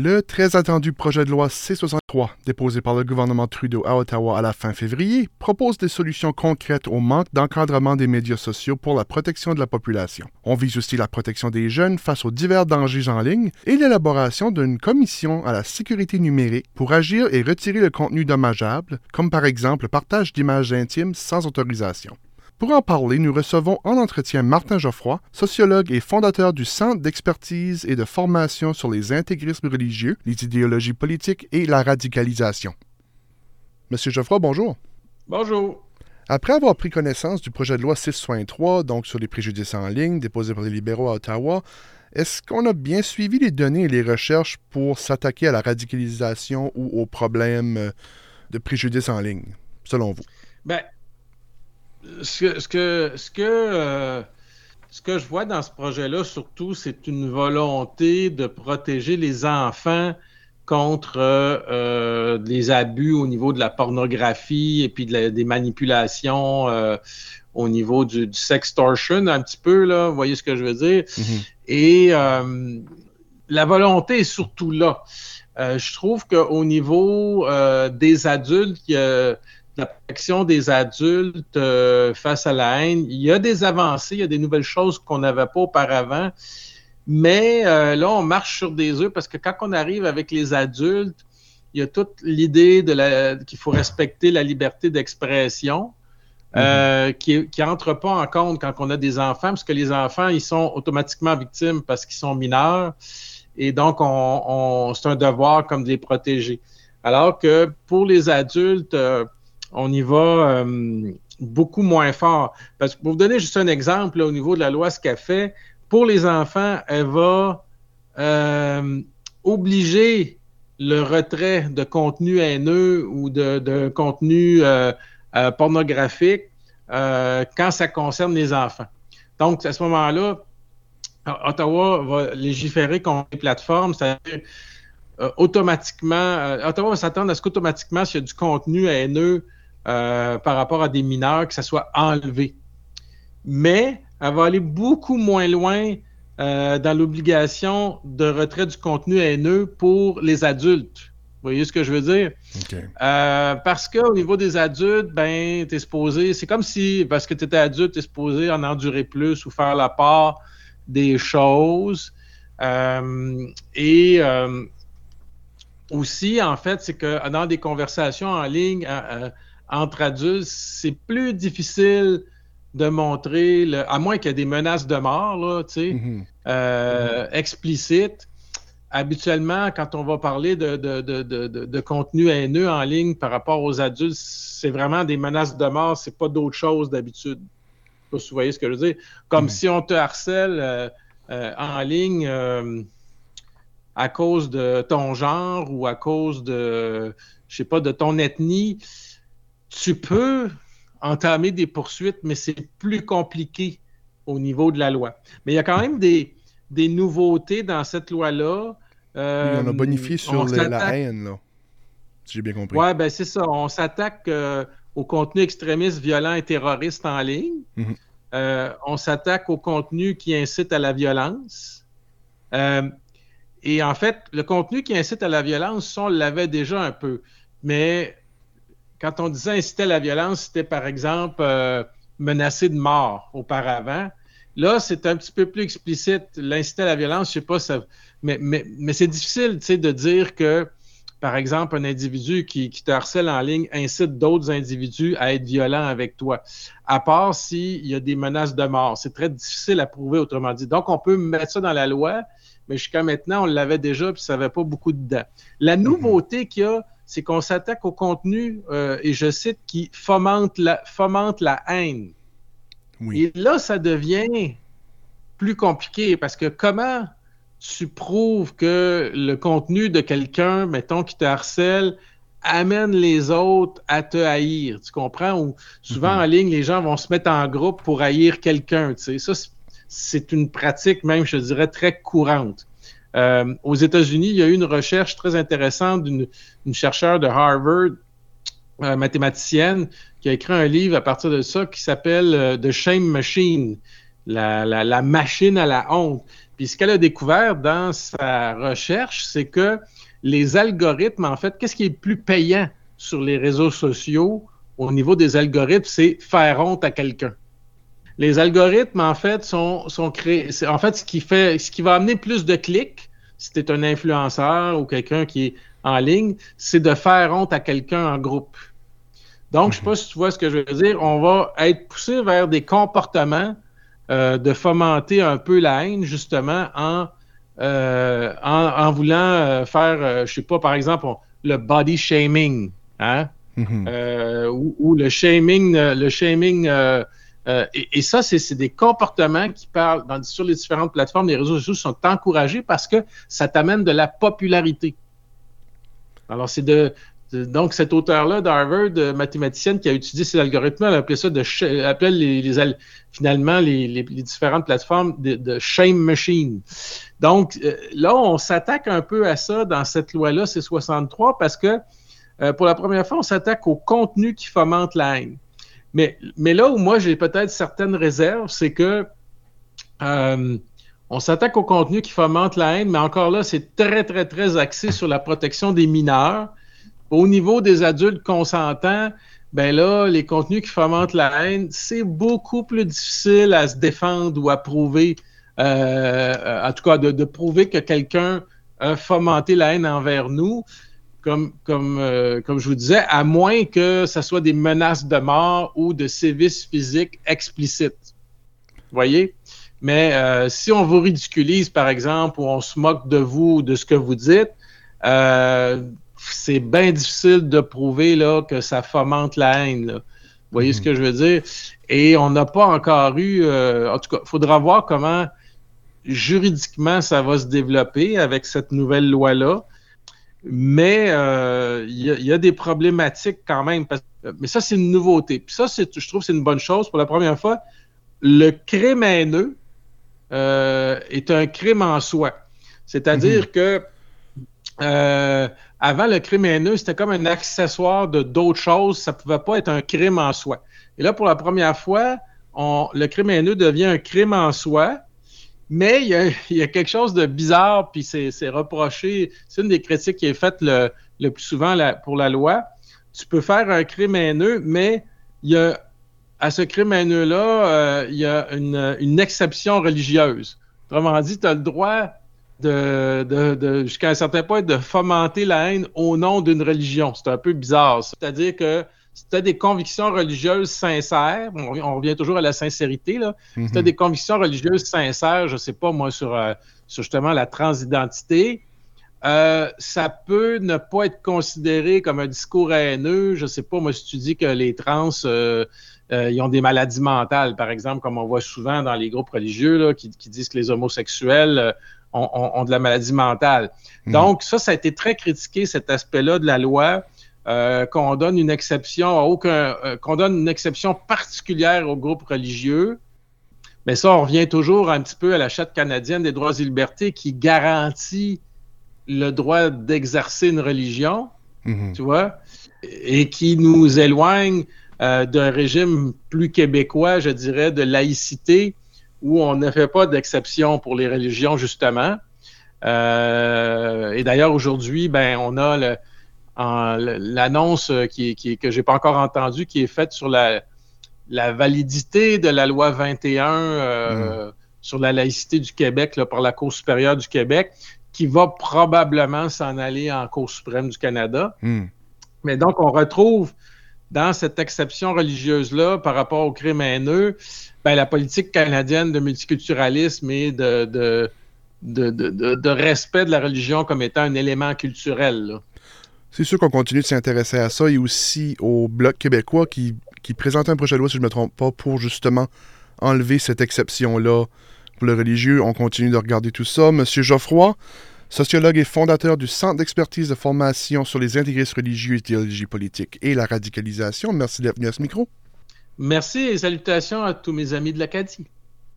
Le très attendu projet de loi C-63, déposé par le gouvernement Trudeau à Ottawa à la fin février, propose des solutions concrètes au manque d'encadrement des médias sociaux pour la protection de la population. On vise aussi la protection des jeunes face aux divers dangers en ligne et l'élaboration d'une commission à la sécurité numérique pour agir et retirer le contenu dommageable, comme par exemple le partage d'images intimes sans autorisation. Pour en parler, nous recevons en entretien Martin Geoffroy, sociologue et fondateur du Centre d'expertise et de formation sur les intégrismes religieux, les idéologies politiques et la radicalisation. Monsieur Geoffroy, bonjour. Bonjour. Après avoir pris connaissance du projet de loi 663, donc sur les préjudices en ligne déposé par les libéraux à Ottawa, est-ce qu'on a bien suivi les données et les recherches pour s'attaquer à la radicalisation ou aux problèmes de préjudices en ligne, selon vous? Ben, ce que, ce que, ce que, euh, ce que je vois dans ce projet-là, surtout, c'est une volonté de protéger les enfants contre euh, les abus au niveau de la pornographie et puis des manipulations euh, au niveau du, du, sextortion, un petit peu, là, vous voyez ce que je veux dire? Mm-hmm. Et la volonté est surtout là. je trouve qu'au niveau des adultes, il y a la protection des adultes euh, face à la haine. Il y a des avancées, il y a des nouvelles choses qu'on n'avait pas auparavant. Mais euh, là, on marche sur des œufs parce que quand on arrive avec les adultes, il y a toute l'idée de qu'il faut respecter la liberté d'expression. Euh, mm-hmm. qui, qui entre pas en compte quand on a des enfants, parce que les enfants, ils sont automatiquement victimes parce qu'ils sont mineurs. Et donc, on, c'est un devoir comme de les protéger. Alors que pour les adultes, on y va euh, beaucoup moins fort. Parce que pour vous donner juste un exemple au niveau de la loi, ce qu'elle fait, pour les enfants, elle va euh, obliger le retrait de contenu haineux ou de, contenu euh, pornographique quand ça concerne les enfants. Donc, à ce moment-là, Ottawa va légiférer contre les plateformes, c'est-à-dire automatiquement, Ottawa va s'attendre à ce qu'automatiquement, s'il y a du contenu haineux euh, par rapport à des mineurs, que ça soit enlevé. Mais elle va aller beaucoup moins loin euh, dans l'obligation de retrait du contenu haineux pour les adultes. Vous voyez ce que je veux dire? Euh, parce qu'au niveau des adultes, ben, es supposé, c'est comme si, parce que tu étais adulte, tu es supposé en endurer plus ou faire la part des choses. et aussi, en fait, c'est que dans des conversations en ligne, entre adultes, c'est plus difficile de montrer, le, à moins qu'il y ait des menaces de mort, là, tu sais, mm-hmm. euh, explicites. Habituellement, quand on va parler de, de, de, de, contenu haineux en ligne par rapport aux adultes, c'est vraiment des menaces de mort, c'est pas d'autre chose d'habitude. Vous voyez ce que je veux dire? Comme mm-hmm. si on te harcèle euh, euh, en ligne à cause de ton genre ou à cause de, je sais pas, de ton ethnie tu peux entamer des poursuites, mais c'est plus compliqué au niveau de la loi. Mais il y a quand même des, des nouveautés dans cette loi-là. Euh, on a bonifié sur la haine, là, si j'ai bien compris. Oui, ben c'est ça. On s'attaque euh, au contenu extrémiste, violent et terroriste en ligne. Mhm. Euh, on s'attaque au contenu qui incite à la violence. et en fait, le contenu qui incite à la violence, on l'avait déjà un peu. Mais quand on disait inciter à la violence, c'était par exemple euh, menacer de mort auparavant. Là, c'est un petit peu plus explicite. L'inciter à la violence, je sais pas, ça, mais, mais, mais c'est difficile de dire que, par exemple, un individu qui, qui te harcèle en ligne incite d'autres individus à être violents avec toi, à part s'il y a des menaces de mort. C'est très difficile à prouver, autrement dit. Donc, on peut mettre ça dans la loi, mais jusqu'à maintenant, on l'avait déjà, puis ça n'avait pas beaucoup dedans. La mm-hmm. nouveauté qu'il y a, c'est qu'on s'attaque au contenu, euh, et je cite, qui fomente la, fomente la haine. Et là, ça devient plus compliqué parce que comment tu prouves que le contenu de quelqu'un, mettons, qui te harcèle, amène les autres à te haïr, tu comprends? Ou souvent mm-hmm. en ligne, les gens vont se mettre en groupe pour haïr quelqu'un, tu sais. Ça, c'est une pratique même, je dirais, très courante. Euh, aux États-Unis, il y a eu une recherche très intéressante d'une chercheure de Harvard, euh, mathématicienne, qui a écrit un livre à partir de ça qui s'appelle euh, The Shame Machine, la, machine à la honte. Puis ce qu'elle a découvert dans sa recherche, c'est que les algorithmes, en fait, qu'est-ce qui est plus payant sur les réseaux sociaux au niveau des algorithmes, c'est faire honte à quelqu'un. Les algorithmes, en fait, sont, sont créés. En fait, ce qui fait, ce qui va amener plus de clics, si tu es un influenceur ou quelqu'un qui est en ligne, c'est de faire honte à quelqu'un en groupe. Donc, je ne sais pas si tu vois ce que je veux dire. On va être poussé vers des comportements euh, de fomenter un peu la haine, justement, en, euh, en, voulant euh, faire, je sais pas, par exemple, le body shaming, hein? Mm-hmm. ou, le shaming, le shaming. Et, ça, c'est des comportements qui parlent sur les différentes plateformes, les réseaux sociaux sont encouragés parce que ça t'amène de la popularité. Alors, c'est de, donc, cet auteur-là d'Harvard, mathématicienne qui a utilisé ces algorithmes, elle appelait ça de appelle les, finalement les, différentes plateformes de, shame machine. Donc, euh, là, on s'attaque un peu à ça dans cette loi-là, c'est 63, parce que euh, pour la première fois, on s'attaque au contenu qui fomente la haine. Mais, mais là où moi j'ai peut-être certaines réserves, c'est que euh, on s'attaque au contenu qui fomente la haine, mais encore là, c'est très, très, très axé sur la protection des mineurs. Au niveau des adultes consentants, ben là, les contenus qui fomentent la haine, c'est beaucoup plus difficile à se défendre ou à prouver, euh, en tout cas, de, prouver que quelqu'un a fomenté la haine envers nous, comme, comme, euh, comme je vous disais, à moins que ce soit des menaces de mort ou de sévices physiques explicites. Vous voyez? Mais euh, si on vous ridiculise, par exemple, ou on se moque de vous, de ce que vous dites, euh, c'est bien difficile de prouver là, que ça fomente la haine. Vous voyez ce mhm. que je veux dire? Et on n'a pas encore eu. Euh, en tout cas, il faudra voir comment juridiquement ça va se développer avec cette nouvelle loi-là. Mais euh, il y, a des problématiques quand même. mais ça, c'est une nouveauté. Puis ça, je trouve que c'est une bonne chose. Pour la première fois, le crime haineux euh, est un crime en soi. C'est-à-dire mhm. que avant, le crime haineux, c'était comme un accessoire de d'autres choses. Ça ne pouvait pas être un crime en soi. Et là, pour la première fois, le crime haineux devient un crime en soi. Mais il y, a, quelque chose de bizarre, puis c'est reproché. C'est une des critiques qui est faite le, plus souvent pour la loi. Tu peux faire un crime haineux, mais il y a, à ce crime haineux-là, euh, il y a une, une exception religieuse. Autrement dit, tu as le droit de, de, de jusqu'à un certain point, de fomenter la haine au nom d'une religion. C'est un peu bizarre. C'est-à-dire que si tu as des convictions religieuses sincères, on, revient toujours à la sincérité, là. Si tu as mhm. des convictions religieuses sincères, je sais pas, moi, sur, euh, sur justement la transidentité, euh, ça peut ne pas être considéré comme un discours haineux. Je sais pas, moi, si tu dis que les trans, euh, euh, ils ont des maladies mentales, par exemple, comme on voit souvent dans les groupes religieux, là, qui, qui, disent que les homosexuels ont, de la maladie mentale. Hmm. Donc, ça, ça a été très critiqué, cet aspect-là de la loi, euh, qu'on donne une exception à aucun, euh, qu'on donne une exception particulière aux groupes religieux. Mais ça, on revient toujours un petit peu à la charte canadienne des droits et libertés qui garantit le droit d'exercer une religion, hmm. tu vois, et qui nous éloigne euh, d'un régime plus québécois, je dirais, de laïcité, où on ne fait pas d'exception pour les religions, justement. Euh, et d'ailleurs, aujourd'hui, ben, on a l'annonce qui, qui, que j'ai pas encore entendue, qui est faite sur la, la validité de la loi 21 euh, mm. sur la laïcité du Québec là, par la Cour supérieure du Québec, qui va probablement s'en aller en Cour suprême du Canada. Mm. Mais donc, on retrouve dans cette exception religieuse-là par rapport au crime haineux, ben, la politique canadienne de multiculturalisme et de, de, de, respect de la religion comme étant un élément culturel. C'est sûr qu'on continue de s'intéresser à ça et aussi au Bloc québécois qui, présente un projet de loi, si je ne me trompe pas, pour justement enlever cette exception-là pour le religieux. On continue de regarder tout ça. Monsieur Geoffroy, sociologue et fondateur du Centre d'expertise de formation sur les intégristes religieux et théologie politique et la radicalisation. Merci d'être venu à ce micro. Merci et salutations à tous mes amis de l'Acadie.